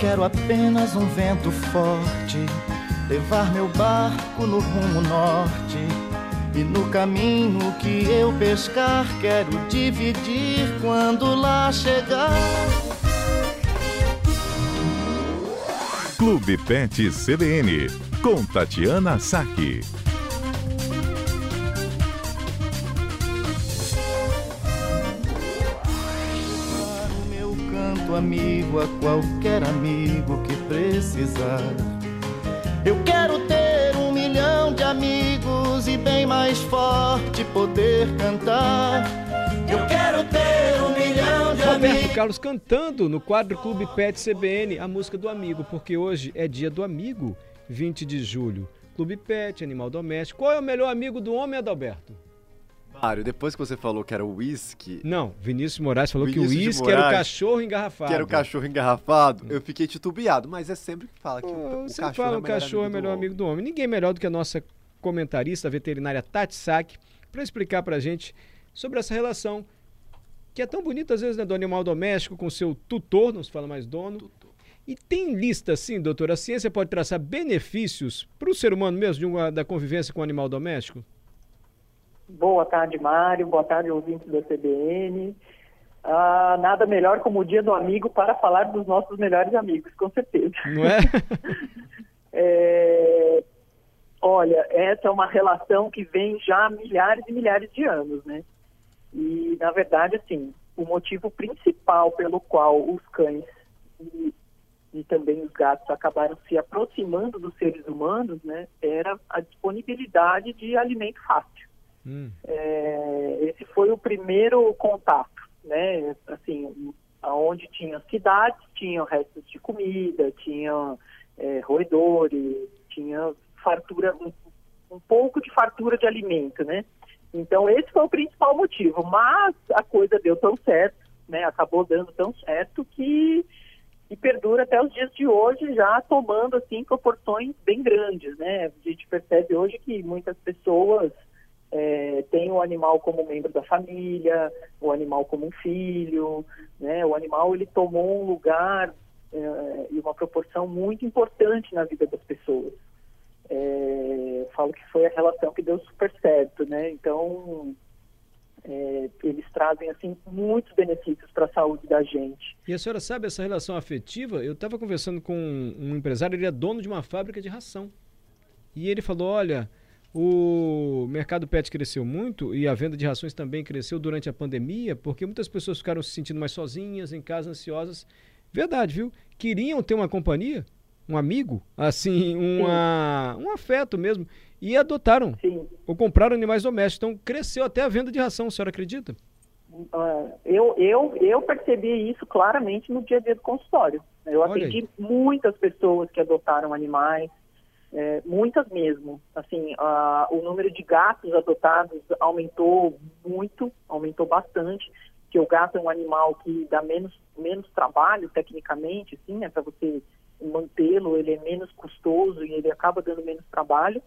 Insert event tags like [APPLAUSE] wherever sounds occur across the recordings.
Quero apenas um vento forte, levar meu barco no rumo norte. E no caminho que eu pescar, quero dividir quando lá chegar. Clube Pet CBN, com Tatiana Saque. Amigo a qualquer amigo que precisar. Eu quero ter um milhão de amigos e bem mais forte poder cantar. Eu quero ter um milhão de Roberto amigos. Carlos cantando no quadro Clube Pet CBN a música do amigo, porque hoje é dia do amigo, 20 de julho. Clube Pet, animal doméstico. Qual é o melhor amigo do homem, Adalberto? Mário, depois que você falou que era o uísque. Não, Vinícius Moraes falou Vinícius que o uísque era o cachorro engarrafado. Que era o cachorro engarrafado, eu fiquei titubeado, mas é sempre que fala que Pô, o, o Você cachorro fala é o cachorro é o melhor amigo do homem. Ninguém melhor do que a nossa comentarista veterinária Tati Sack para explicar pra gente sobre essa relação que é tão bonita às vezes, né, do animal doméstico com seu tutor, não se fala mais dono. Tutor. E tem lista, sim, doutora? A ciência pode traçar benefícios para o ser humano mesmo de uma, da convivência com o animal doméstico? Boa tarde, Mário. Boa tarde, ouvintes da CBN. Ah, nada melhor como o Dia do Amigo para falar dos nossos melhores amigos, com certeza. Não é? [LAUGHS] É, olha, essa é uma relação que vem já há milhares e milhares de anos, né? E, na verdade, assim, o motivo principal pelo qual os cães e, e também os gatos acabaram se aproximando dos seres humanos, né, era a disponibilidade de alimento fácil. Hum. É, esse foi o primeiro contato, né? Assim, aonde tinha cidades, tinham restos de comida, tinha é, roedores, tinha fartura, um, um pouco de fartura de alimento, né? Então esse foi o principal motivo, mas a coisa deu tão certo, né? Acabou dando tão certo que e perdura até os dias de hoje, já tomando assim proporções bem grandes, né? A gente percebe hoje que muitas pessoas tem o animal como membro da família, o animal como um filho, né? O animal ele tomou um lugar é, e uma proporção muito importante na vida das pessoas. É, eu falo que foi a relação que deu super certo, né? Então é, eles trazem assim muitos benefícios para a saúde da gente. E a senhora sabe essa relação afetiva? Eu estava conversando com um empresário, ele é dono de uma fábrica de ração. E ele falou: olha, o mercado pet cresceu muito e a venda de rações também cresceu durante a pandemia, porque muitas pessoas ficaram se sentindo mais sozinhas, em casa, ansiosas. Verdade, viu? Queriam ter uma companhia, um amigo, assim, [LAUGHS] uma, um afeto mesmo, e adotaram Sim. ou compraram animais domésticos. Então cresceu até a venda de ração, a senhora acredita? Uh, eu, eu, eu percebi isso claramente no dia a dia do consultório. Eu atendi muitas pessoas que adotaram animais, é, muitas mesmo. Assim, ah, o número de gatos adotados aumentou muito, aumentou bastante. Que o gato é um animal que dá menos, menos trabalho tecnicamente, assim, né, para você mantê-lo, ele é menos custoso e ele acaba dando menos trabalho.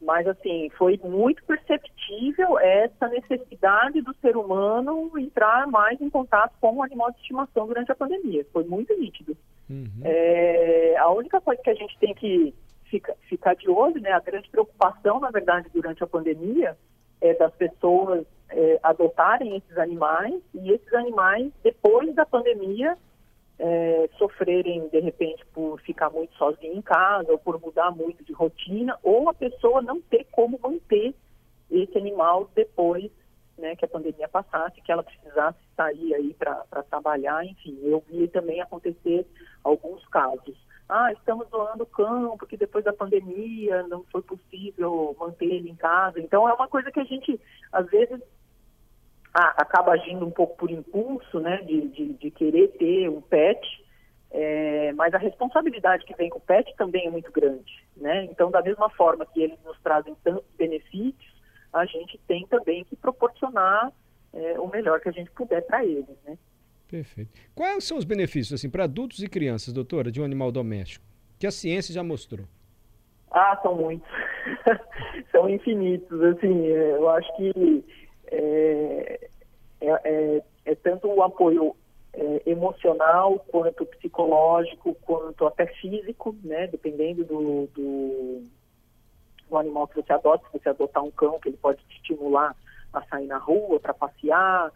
Mas, assim, foi muito perceptível essa necessidade do ser humano entrar mais em contato com o animal de estimação durante a pandemia. Foi muito nítido. Uhum. É, a única coisa que a gente tem que fica, ficar de olho, né, a grande preocupação, na verdade, durante a pandemia, é das pessoas é, adotarem esses animais e esses animais, depois da pandemia, é, sofrerem, de repente, por ficar muito sozinho em casa ou por mudar muito de rotina, ou a pessoa não ter como manter esse animal depois né, que a pandemia passasse, que ela precisasse sair aí para trabalhar, enfim. Eu vi também acontecer alguns casos. Ah, estamos doando o cão porque depois da pandemia não foi possível manter ele em casa. Então é uma coisa que a gente, às vezes, ah, acaba agindo um pouco por impulso, né, de, de, de querer ter um pet, é, mas a responsabilidade que vem com o pet também é muito grande, né? Então, da mesma forma que eles nos trazem tantos benefícios, a gente tem também que proporcionar é, o melhor que a gente puder para eles, né? Perfeito. Quais são os benefícios assim para adultos e crianças, doutora, de um animal doméstico? Que a ciência já mostrou. Ah, são muitos. [LAUGHS] são infinitos. Assim, é, eu acho que é, é, é, é tanto o apoio é, emocional, quanto psicológico, quanto até físico, né? Dependendo do, do, do animal que você adota. Se você adotar um cão, que ele pode te estimular a sair na rua, para passear,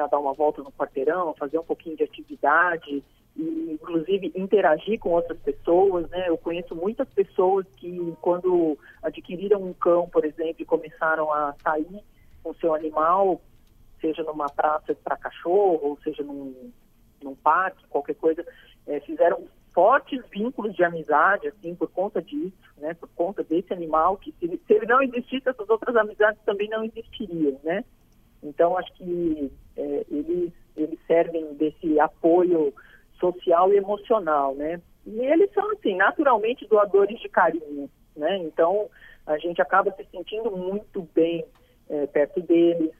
né? A dar uma volta no quarteirão, fazer um pouquinho de atividade e, inclusive, interagir com outras pessoas, né? Eu conheço muitas pessoas que, quando adquiriram um cão, por exemplo, e começaram a sair com seu animal, seja numa praça para cachorro, ou seja num, num parque, qualquer coisa, é, fizeram fortes vínculos de amizade, assim, por conta disso, né, por conta desse animal, que se, se ele não existisse, essas outras amizades também não existiriam, né. Então, acho que é, eles, eles servem desse apoio social e emocional, né. E eles são, assim, naturalmente doadores de carinho, né, então a gente acaba se sentindo muito bem é, perto deles,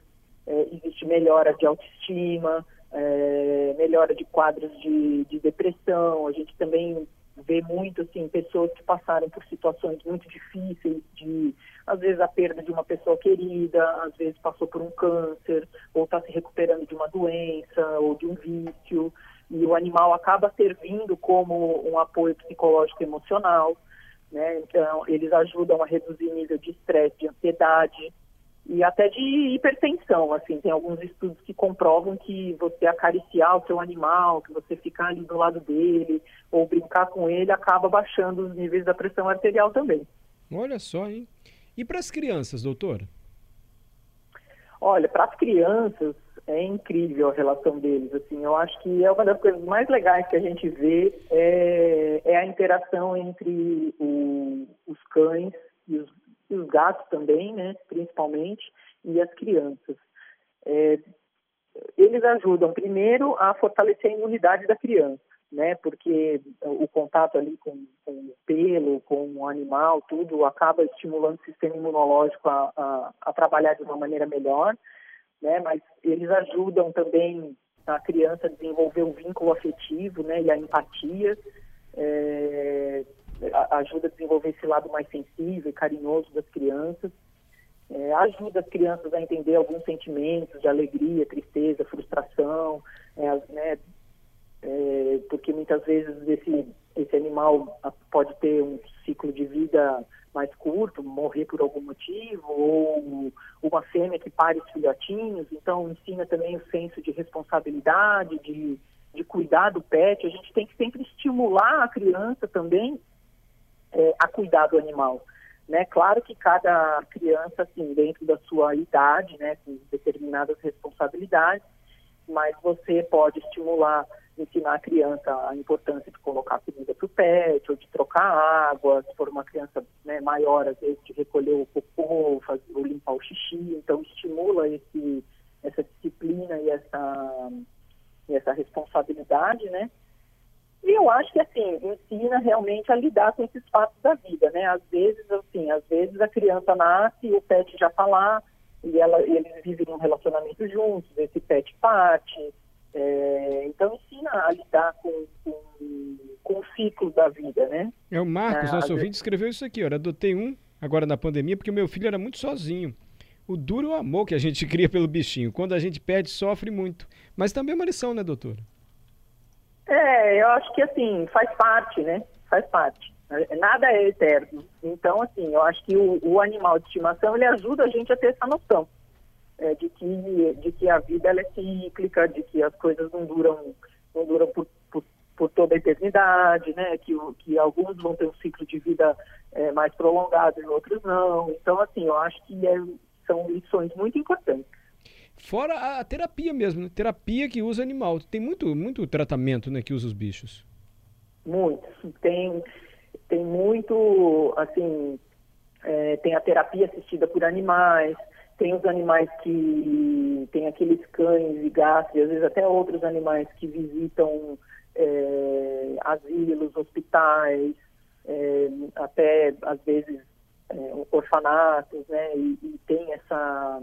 é, existe melhora de autoestima, é, melhora de quadros de, de, depressão. A gente também vê muito assim pessoas que passaram por situações muito difíceis, de às vezes a perda de uma pessoa querida, às vezes passou por um câncer, ou está se recuperando de uma doença ou de um vício. E o animal acaba servindo como um apoio psicológico emocional. Né? Então, eles ajudam a reduzir o nível de estresse, de ansiedade, e até de hipertensão, assim, tem alguns estudos que comprovam que você acariciar o seu animal, que você ficar ali do lado dele, ou brincar com ele, acaba baixando os níveis da pressão arterial também. Olha só, hein? E para as crianças, doutor? Olha, para as crianças é incrível a relação deles, assim, eu acho que é uma das coisas mais legais que a gente vê é, é a interação entre o, os cães e os, os gatos também, né, principalmente, e as crianças. É, eles ajudam, primeiro, a fortalecer a imunidade da criança, né, porque o contato ali com, com o pelo, com o animal, tudo, acaba estimulando o sistema imunológico a, a, a trabalhar de uma maneira melhor, né, mas eles ajudam também a criança a desenvolver o vínculo afetivo, né, e a empatia, é, ajuda a desenvolver esse lado mais sensível e carinhoso das crianças, é, ajuda as crianças a entender alguns sentimentos de alegria, tristeza, frustração, é, né, é, porque muitas vezes esse, esse animal pode ter um ciclo de vida mais curto, morrer por algum motivo, ou uma fêmea que pare os filhotinhos, então ensina também o senso de responsabilidade, de, de cuidar do pet. A gente tem que sempre estimular a criança também é, a cuidar do animal. Né? Claro que cada criança, assim, dentro da sua idade, né, com determinadas responsabilidades, mas você pode estimular, ensinar a criança a importância de colocar comida para o pet, ou de trocar água, se for uma criança né, maior, às vezes de recolher o cocô, fazer, ou limpar o xixi, então estimula esse, essa disciplina e essa, e essa responsabilidade, né? E eu acho que, assim, ensina realmente a lidar com esses fatos da vida, né? Às vezes, assim, às vezes a criança nasce, o pet já está lá, e ela, eles vivem um relacionamento juntos, esse pet parte. É, então, ensina a lidar com, com, com, o ciclo da vida, né? É o Marcos, é, nosso ouvinte, vezes... escreveu isso aqui, olha, adotei um agora na pandemia porque meu filho era muito sozinho. O duro o amor que a gente [LAUGHS] cria pelo bichinho. Quando a gente perde, sofre muito. Mas também é uma lição, né, doutora? É, eu acho que assim, faz parte, né? Faz parte. Nada é eterno. Então, assim, eu acho que o, o animal de estimação, ele ajuda a gente a ter essa noção é, de, que, de que a vida ela é cíclica, de que as coisas não duram, não duram por, por, por toda a eternidade, né? Que, que alguns vão ter um ciclo de vida é, mais prolongado e outros não. Então, assim, eu acho que é, são lições muito importantes. Fora a terapia mesmo, né? terapia que usa animal. Tem muito, muito tratamento né, que usa os bichos. Muito. Tem, tem muito, assim, é, tem a terapia assistida por animais, tem os animais que tem aqueles cães e gatos, e às vezes até outros animais que visitam é, asilos, hospitais, é, até às vezes é, orfanatos, né? E, e tem essa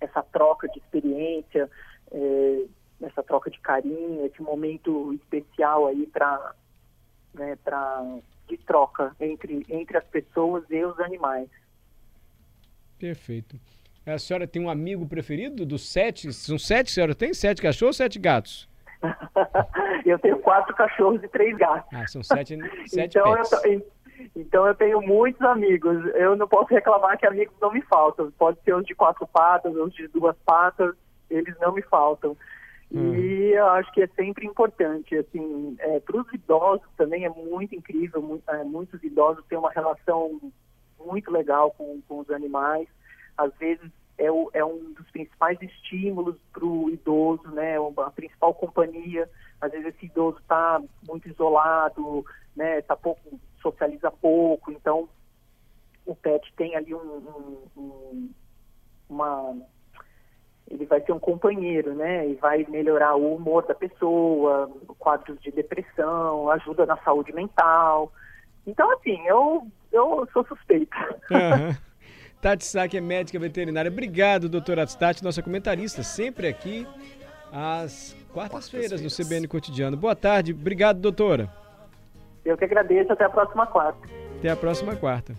essa troca de experiência, é, essa troca de carinho, esse momento especial aí para né, de troca entre, entre as pessoas e os animais. Perfeito. A senhora tem um amigo preferido dos sete? São sete, senhora tem? Sete cachorros ou sete gatos? [LAUGHS] eu tenho quatro cachorros e três gatos. Ah, são sete, sete então, pets. eu, tô- então eu tenho muitos amigos. Eu não posso reclamar que amigos não me faltam. Pode ser os de quatro patas, os de duas patas, eles não me faltam. E eu acho que é sempre importante, assim, para os idosos também é muito incrível, mu- é, muitos idosos têm uma relação muito legal com, com os animais, às vezes é, o- é um dos principais estímulos para o idoso, né, a principal companhia, às vezes esse idoso está muito isolado, né, tá pouco, socializa pouco, então o pet tem ali um- um- um- uma ele vai ser um companheiro, né? E vai melhorar o humor da pessoa, quadros de depressão, ajuda na saúde mental. Então, assim, eu, eu sou suspeita. Aham. [LAUGHS] Tati Sack é médica veterinária. Obrigado, doutora Tati, nossa comentarista, sempre aqui às quartas-feiras no CBN Cotidiano. Boa tarde, obrigado, doutora. Eu que agradeço, até a próxima quarta. Até a próxima quarta.